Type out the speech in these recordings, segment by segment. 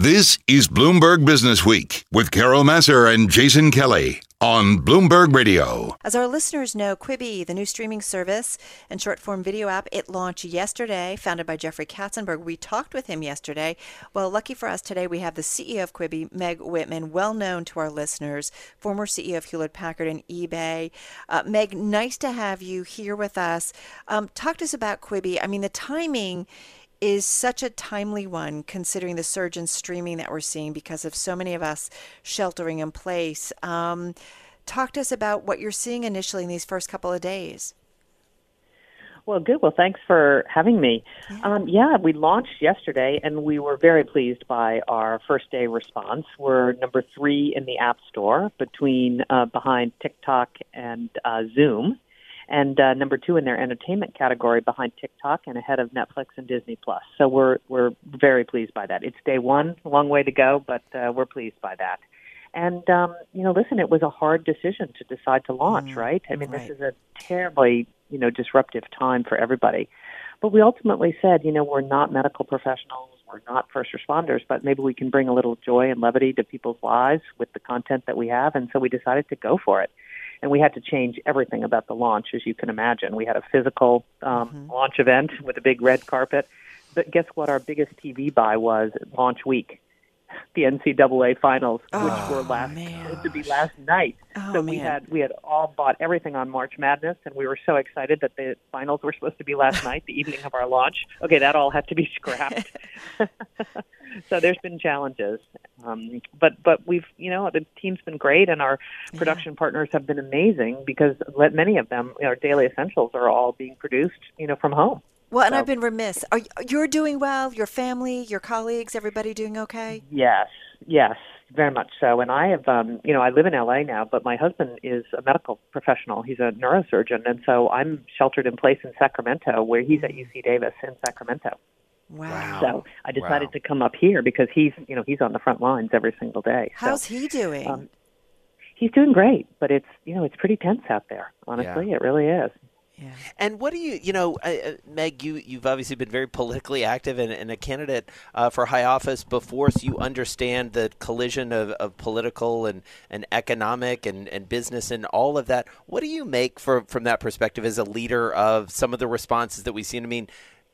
This is Bloomberg Business Week with Carol Massar and Jason Kelly on Bloomberg Radio. As our listeners know, Quibi, the new streaming service and short form video app, it launched yesterday, founded by Jeffrey Katzenberg. We talked with him yesterday. Well, lucky for us today, we have the CEO of Quibi, Meg Whitman, well known to our listeners, former CEO of Hewlett Packard and eBay. Uh, Meg, nice to have you here with us. Um, talk to us about Quibi. I mean, the timing is such a timely one considering the surge in streaming that we're seeing because of so many of us sheltering in place. Um, talk to us about what you're seeing initially in these first couple of days. Well, good. Well, thanks for having me. Yeah. Um, yeah, we launched yesterday, and we were very pleased by our first day response. We're number three in the App Store, between uh, behind TikTok and uh, Zoom and uh, number two in their entertainment category behind TikTok and ahead of Netflix and Disney Plus. So we're we're very pleased by that. It's day one, a long way to go, but uh, we're pleased by that. And um, you know, listen, it was a hard decision to decide to launch, mm, right? I mean, right. this is a terribly you know disruptive time for everybody. But we ultimately said, you know, we're not medical professionals, we're not first responders, but maybe we can bring a little joy and levity to people's lives with the content that we have, and so we decided to go for it and we had to change everything about the launch, as you can imagine. We had a physical um, mm-hmm. launch event with a big red carpet. But guess what? Our biggest TV buy was launch week, the NCAA finals, oh, which were last man. to be last night. Oh, so we man. had we had all bought everything on March Madness, and we were so excited that the finals were supposed to be last night, the evening of our launch. Okay, that all had to be scrapped. so there's been challenges, um, but but we've you know the team's been great, and our production yeah. partners have been amazing because let many of them, our daily essentials, are all being produced you know from home. Well, and so. I've been remiss. Are you're doing well? Your family, your colleagues, everybody doing okay? Yes, yes, very much so. And I have, um, you know, I live in LA now, but my husband is a medical professional. He's a neurosurgeon, and so I'm sheltered in place in Sacramento, where he's at UC Davis in Sacramento. Wow. So I decided wow. to come up here because he's, you know, he's on the front lines every single day. How's so, he doing? Um, he's doing great, but it's, you know, it's pretty tense out there. Honestly, yeah. it really is. Yeah. And what do you, you know, uh, Meg, you, you've obviously been very politically active and, and a candidate uh, for high office before, so you understand the collision of, of political and, and economic and, and business and all of that. What do you make for, from that perspective as a leader of some of the responses that we've seen? I mean,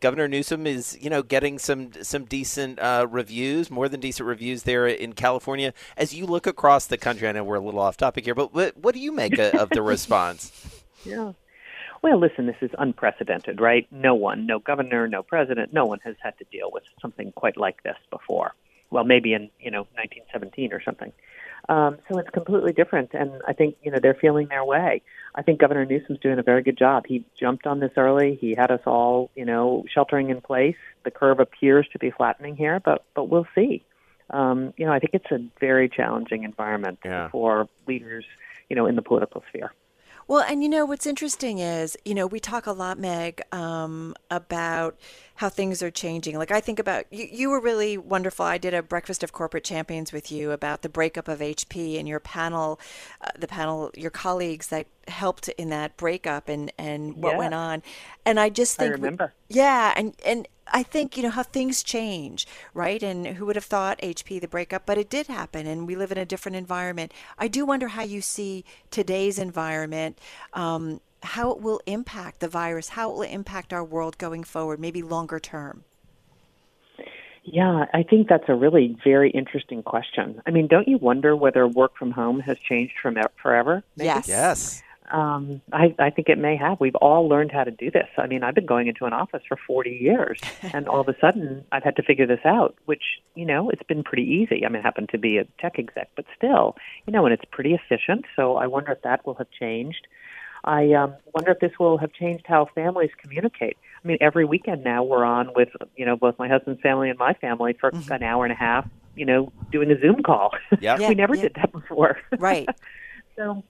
Governor Newsom is, you know, getting some some decent uh, reviews, more than decent reviews there in California. As you look across the country, I know we're a little off topic here, but what, what do you make of the response? Yeah. Well, listen, this is unprecedented, right? No one, no governor, no president, no one has had to deal with something quite like this before. Well, maybe in you know 1917 or something. Um, so it's completely different, and I think you know they're feeling their way. I think Governor Newsom's doing a very good job. He jumped on this early. He had us all, you know, sheltering in place. The curve appears to be flattening here, but but we'll see. Um, you know, I think it's a very challenging environment yeah. for leaders, you know, in the political sphere. Well, and you know what's interesting is, you know, we talk a lot, Meg, um, about how things are changing. Like I think about you, you were really wonderful. I did a breakfast of corporate champions with you about the breakup of HP and your panel, uh, the panel, your colleagues that helped in that breakup and and what yeah. went on. And I just think, I remember. yeah, and and I think, you know, how things change, right? And who would have thought HP, the breakup, but it did happen and we live in a different environment. I do wonder how you see today's environment, um, how it will impact the virus, how it will impact our world going forward, maybe longer term. Yeah, I think that's a really very interesting question. I mean, don't you wonder whether work from home has changed from forever? Maybe? Yes. Yes. Um, I, I think it may have. We've all learned how to do this. I mean, I've been going into an office for 40 years, and all of a sudden I've had to figure this out, which, you know, it's been pretty easy. I mean, I happen to be a tech exec, but still, you know, and it's pretty efficient. So I wonder if that will have changed. I um, wonder if this will have changed how families communicate. I mean, every weekend now we're on with, you know, both my husband's family and my family for mm-hmm. an hour and a half, you know, doing a Zoom call. Yep. we never yeah. did that before. Right. so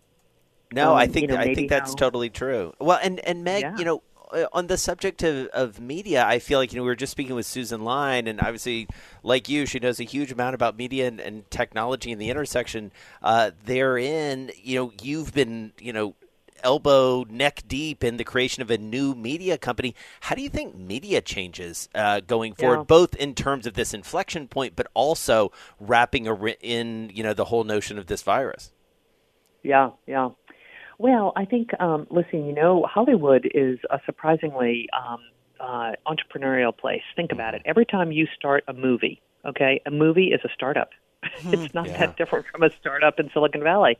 no, um, I think you know, I think that's totally true. Well, and and Meg, yeah. you know, uh, on the subject of, of media, I feel like you know we were just speaking with Susan Lyne, and obviously, like you, she knows a huge amount about media and, and technology and the intersection uh, therein. You know, you've been you know elbow neck deep in the creation of a new media company. How do you think media changes uh, going forward, Yeah. both in terms of this inflection point, but also wrapping a, in you know the whole notion of this virus? Yeah, yeah. Well, I think, um, listen, you know, Hollywood is a surprisingly um, uh, entrepreneurial place. Think about it. Every time you start a movie, okay, a movie is a startup. it's not Yeah. that different from a startup in Silicon Valley.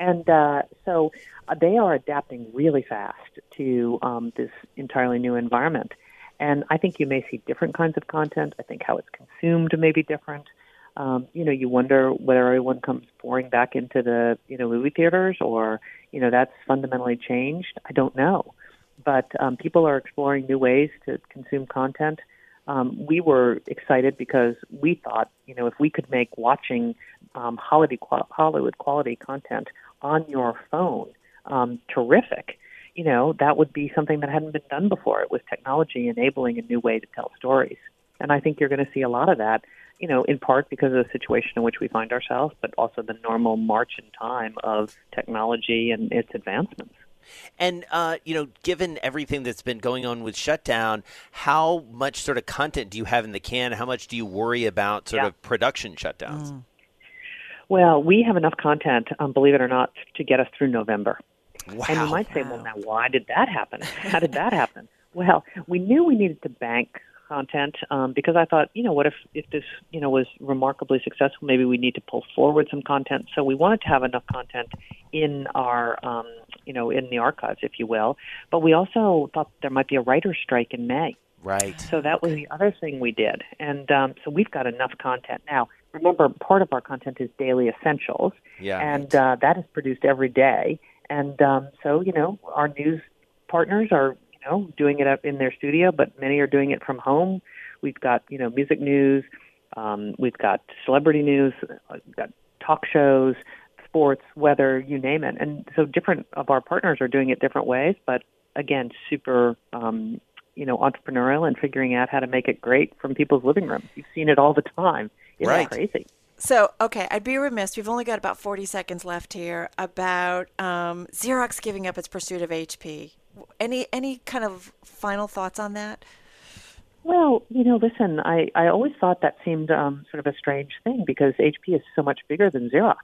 And uh, so uh, they are adapting really fast to um, this entirely new environment. And I think you may see different kinds of content. I think how it's consumed may be different. Um, you know, you wonder whether everyone comes pouring back into the you know movie theaters, or you know that's fundamentally changed. I don't know, but um, people are exploring new ways to consume content. Um, we were excited because we thought, you know, if we could make watching um, Hollywood quality content on your phone um, terrific, you know, that would be something that hadn't been done before. It was technology enabling a new way to tell stories, and I think you're going to see a lot of that you know, in part because of the situation in which we find ourselves, but also the normal march in time of technology and its advancements. And uh, you know, given everything that's been going on with shutdown, how much sort of content do you have in the can? How much do you worry about sort Yeah. of production shutdowns? Well, we have enough content, um, believe it or not, to get us through November. Wow. And you might say, well, now why did that happen? How did that happen? Well, we knew we needed to bank content um, because I thought, you know, what if if this you know was remarkably successful? Maybe we need to pull forward some content. So we wanted to have enough content in our um, you know in the archives, if you will. But we also thought there might be a writer's strike in May. right. So that was the other thing we did. And um, so we've got enough content now. Remember, part of our content is daily essentials, Yeah. and uh, that is produced every day. And um, so, you know, our news partners are, you know, doing it up in their studio, but many are doing it from home. We've got, you know, music news, um, we've got celebrity news, uh, we've got talk shows, sports, weather, you name it. And so, different of our partners are doing it different ways, but again, super. Um, you know, entrepreneurial and figuring out how to make it great from people's living rooms. You've seen it all the time. It's Right. crazy. So, okay, I'd be remiss. We've only got about 40 seconds left here about um, Xerox giving up its pursuit of HP. Any any kind of final thoughts on that? Well, you know, listen, I, I always thought that seemed um, sort of a strange thing because HP is so much bigger than Xerox.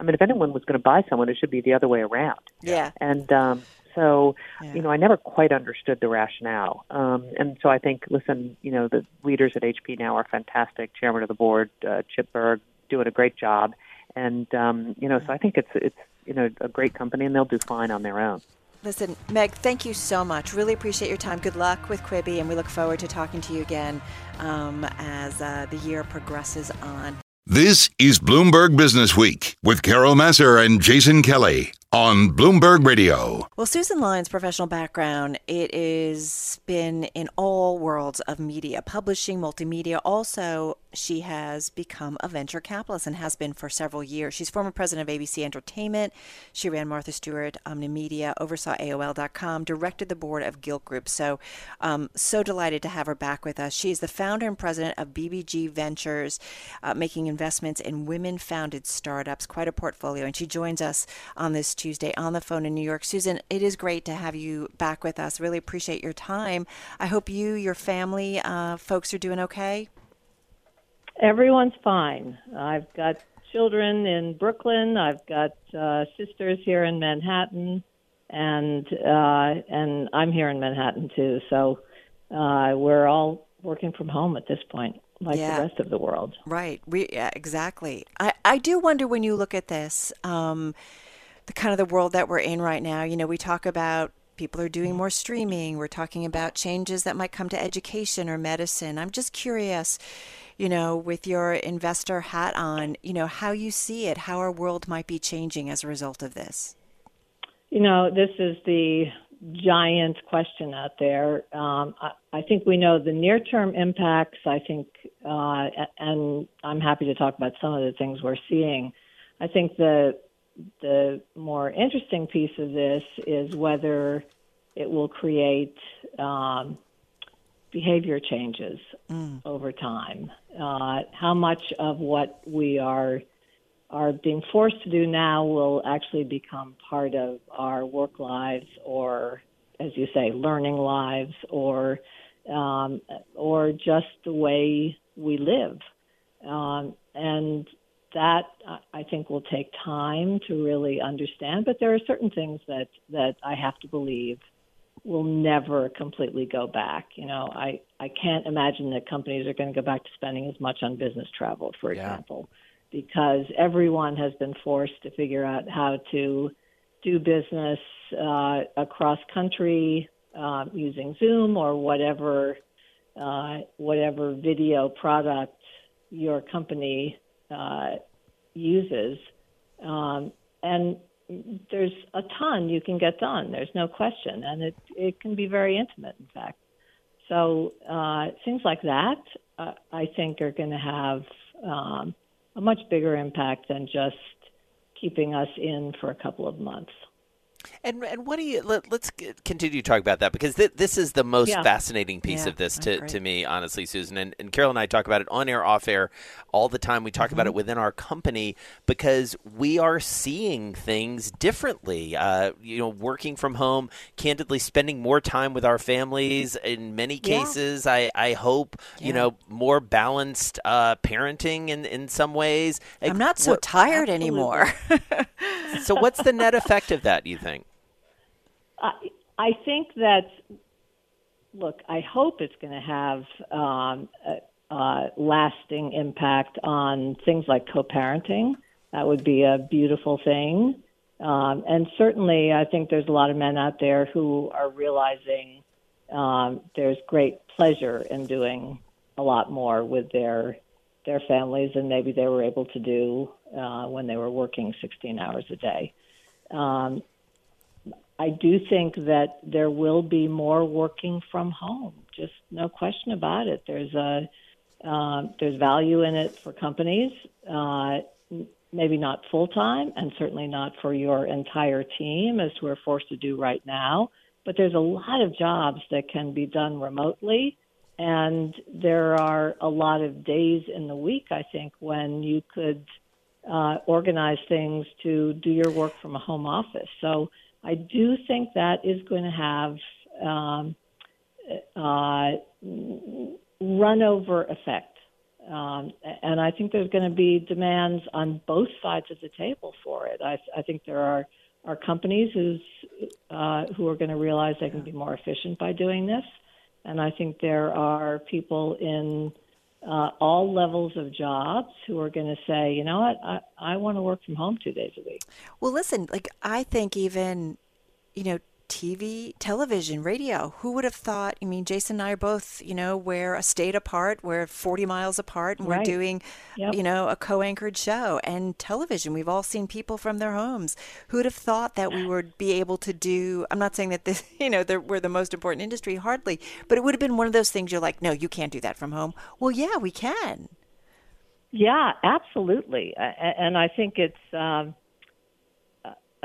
I mean, if anyone was going to buy someone, it should be the other way around. Yeah. And um, so, Yeah. you know, I never quite understood the rationale. Um, and so I think, listen, you know, the leaders at HP now are fantastic. Chairman of the board, uh, Chip Bergh, doing a great job. And, um, you know, so I think it's, it's, you know, a great company and they'll do fine on their own. Listen, Meg, thank you so much. Really appreciate your time. Good luck with Quibi, and we look forward to talking to you again um, as uh, the year progresses on. This is Bloomberg Business Week with Carol Massar and Jason Kelly on Bloomberg Radio. Well, Susan Lyne's professional background, it is been in all worlds of media, publishing, multimedia. Also, she has become a venture capitalist and has been for several years. She's former president of ABC Entertainment. She ran Martha Stewart, Omnimedia, oversaw AOL.com, directed the board of Gilt Group. So, um, so delighted to have her back with us. She is the founder and president of BBG Ventures, uh, making investments in women founded startups, quite a portfolio. And she joins us on this Tuesday on the phone in New York. Susan, it is great to have you back with us. Really appreciate your time. I hope you, your family, uh, folks are doing okay. Everyone's fine. I've got children in Brooklyn. I've got uh, sisters here in Manhattan, and uh, and I'm here in Manhattan too. So uh, we're all working from home at this point, like Yeah. the rest of the world. Right. We, yeah, exactly. I, I do wonder when you look at this, um, the kind of the world that we're in right now. You know, we talk about people are doing more streaming. We're talking about changes that might come to education or medicine. I'm just curious, you know, with your investor hat on, you know, how you see it, how our world might be changing as a result of this. You know, this is the giant question out there. Um, I, I think we know the near term impacts. I think, uh, and I'm happy to talk about some of the things we're seeing. I think the the more interesting piece of this is whether it will create um, behavior changes over time. Uh, how much of what we are are being forced to do now will actually become part of our work lives or, as you say, learning lives or um, or just the way we live. Um, and that I think will take time to really understand. But there are certain things that that I have to believe will never completely go back. You know, I I can't imagine that companies are going to go back to spending as much on business travel, for yeah. example, because everyone has been forced to figure out how to do business uh, across country uh, using Zoom or whatever uh, whatever video product your company uh, uses. Um, and there's a ton you can get done. There's no question, and it it can be very intimate, in fact. So uh, things like that, uh, I think, are going to have um, a much bigger impact than just keeping us in for a couple of months. And and what do you let, us continue to talk about that because th- this is the most yeah. fascinating piece yeah, of this to, to me, honestly, Susan. And, and Carol and I talk about it on air, off air, all the time. We talk mm-hmm. about it within our company because we are seeing things differently. Uh, you know, working from home, candidly, spending more time with our families. In many cases, yeah. I I hope you know more balanced uh, parenting in in some ways. I'm not so tired absolutely. anymore. so, what's the net effect of that? You think? I, think that, look, I hope it's going to have um, a, a lasting impact on things like co parenting. That would be a beautiful thing. Um, and certainly, I think there's a lot of men out there who are realizing um, there's great pleasure in doing a lot more with their their families than maybe they were able to do uh, when they were working 16 hours a day. Um, I do think that there will be more working from home. Just no question about it. There's a uh, there's value in it for companies, uh, maybe not full time, and certainly not for your entire team, as we're forced to do right now. But there's a lot of jobs that can be done remotely, and there are a lot of days in the week, I think, when you could uh, organize things to do your work from a home office. So I do think that is going to have um, uh, run over effect. Um, and I think there's going to be demands on both sides of the table for it. I, I think there are, are companies who's, uh, who are going to realize they can be more efficient by doing this. And I think there are people in uh, all levels of jobs who are going to say, you know what, I, I want to work from home two days a week. Well, listen, like I think even, you know, TV, television, radio. Who would have thought? I mean, Jason and I are both, you know, we're a state apart, we're 40 miles apart, and right. we're doing, yep. you know, a co anchored show. And television, we've all seen people from their homes. Who would have thought that we would be able to do? I'm not saying that this, you know, we're the most important industry, hardly, but it would have been one of those things you're like, no, you can't do that from home. Well, yeah, we can. Yeah, absolutely. And I think it's, um,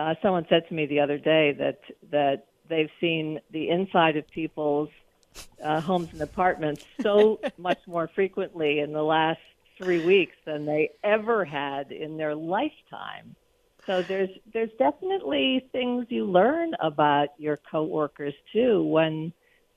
uh, someone said to me the other day that that they've seen the inside of people's uh, homes and apartments so much more frequently in the last three weeks than they ever had in their lifetime. So there's there's definitely things you learn about your coworkers too when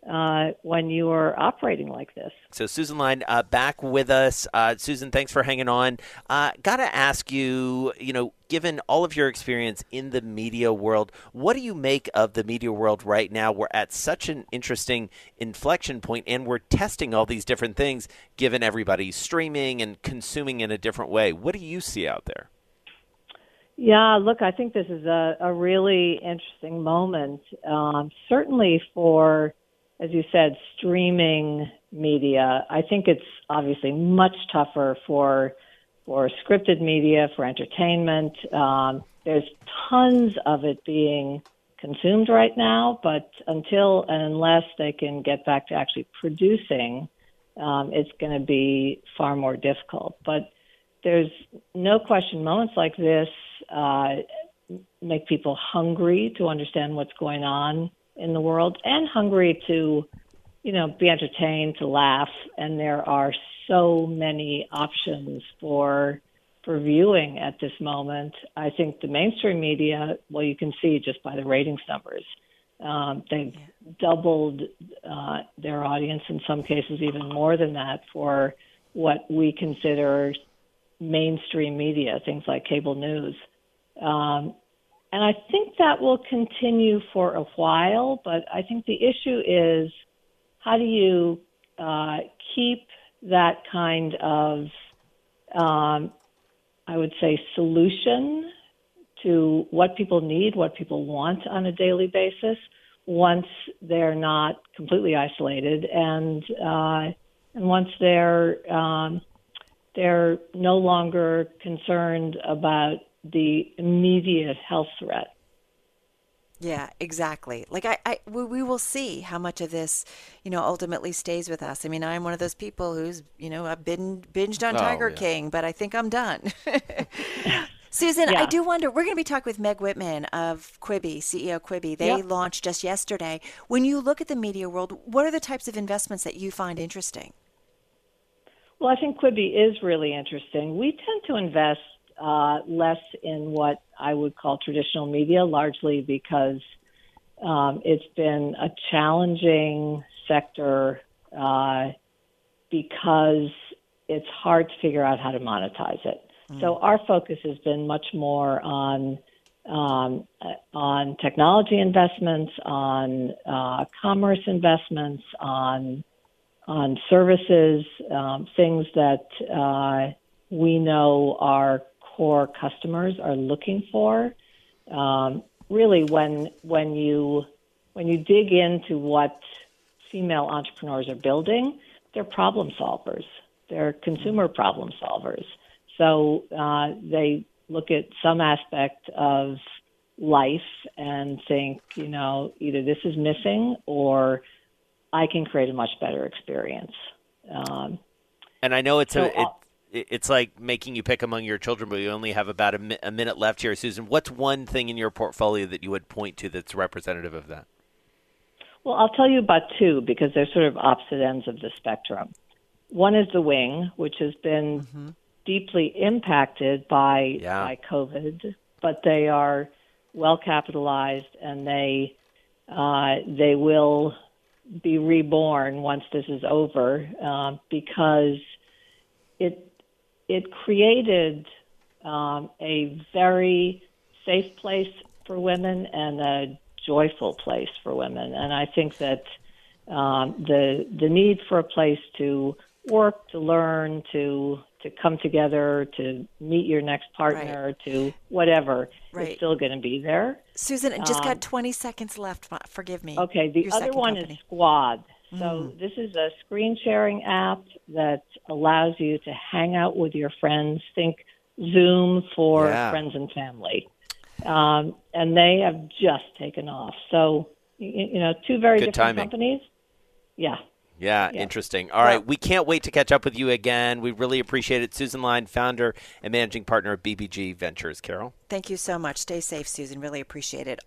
uh, when you are operating like this. So, Susan Lyne, uh, back with us. Uh, Susan, thanks for hanging on. Uh, Got to ask you, you know, given all of your experience in the media world, what do you make of the media world right now? We're at such an interesting inflection point, and we're testing all these different things, given everybody's streaming and consuming in a different way. What do you see out there? Yeah, look, I think this is a, a really interesting moment, um, certainly for as you said, streaming media, I think it's obviously much tougher for for scripted media, for entertainment. Um, there's tons of it being consumed right now, but until and unless they can get back to actually producing, um, it's going to be far more difficult. But there's no question moments like this uh, make people hungry to understand what's going on in the world and hungry to, you know, be entertained, to laugh. And there are so many options for for viewing at this moment. I think the mainstream media, well, you can see just by the ratings numbers, um, they've yeah. doubled uh, their audience, in some cases, even more than that, for what we consider mainstream media, things like cable news. Um, and I think that will continue for a while, but I think the issue is how do you uh, keep that kind of, um, I would say, solution to what people need, what people want on a daily basis, once they're not completely isolated and uh, and once they're um, they're no longer concerned about the immediate health threat. Yeah, exactly. Like I, I we, we will see how much of this, you know, ultimately stays with us. I mean, I'm one of those people who's, you know, I've been binged on oh, Tiger yeah. King, but I think I'm done. Susan, yeah. I do wonder. We're going to be talking with Meg Whitman of Quibi, CEO Quibi. They yep. launched just yesterday. When you look at the media world, what are the types of investments that you find interesting? Well, I think Quibi is really interesting. We tend to invest uh, less in what I would call traditional media, largely because um, it's been a challenging sector uh, because it's hard to figure out how to monetize it. Mm. So our focus has been much more on um, on technology investments, on uh, commerce investments, on on services, um, things that uh, we know our core customers are looking for. Um, really, when when you when you dig into what female entrepreneurs are building, they're problem solvers. They're consumer problem solvers. So uh, they look at some aspect of life and think, you know, either this is missing or I can create a much better experience. Um, and I know it's so a, it, it's like making you pick among your children, but you only have about a, mi- a minute left here, Susan. What's one thing in your portfolio that you would point to that's representative of that? Well, I'll tell you about two because they're sort of opposite ends of the spectrum. One is the wing, which has been mm-hmm deeply impacted by yeah. by COVID, but they are well capitalized and they uh, they will be reborn once this is over uh, because it it created um, a very safe place for women and a joyful place for women, and I think that um, the the need for a place to work, to learn, to to come together, to meet your next partner, right. to whatever, right. is still going to be there. Susan, I just um, got 20 seconds left. Forgive me. Okay, the other one company. is Squad. So mm. this is a screen sharing app that allows you to hang out with your friends. Think Zoom for yeah. friends and family. Um, and they have just taken off. So, you, you know, two very Good different timing. companies. Yeah. Yeah, yeah, interesting. All right, we can't wait to catch up with you again. We really appreciate it. Susan Lyne, founder and managing partner of BBG Ventures. Carol. Thank you so much. Stay safe, Susan. Really appreciate it.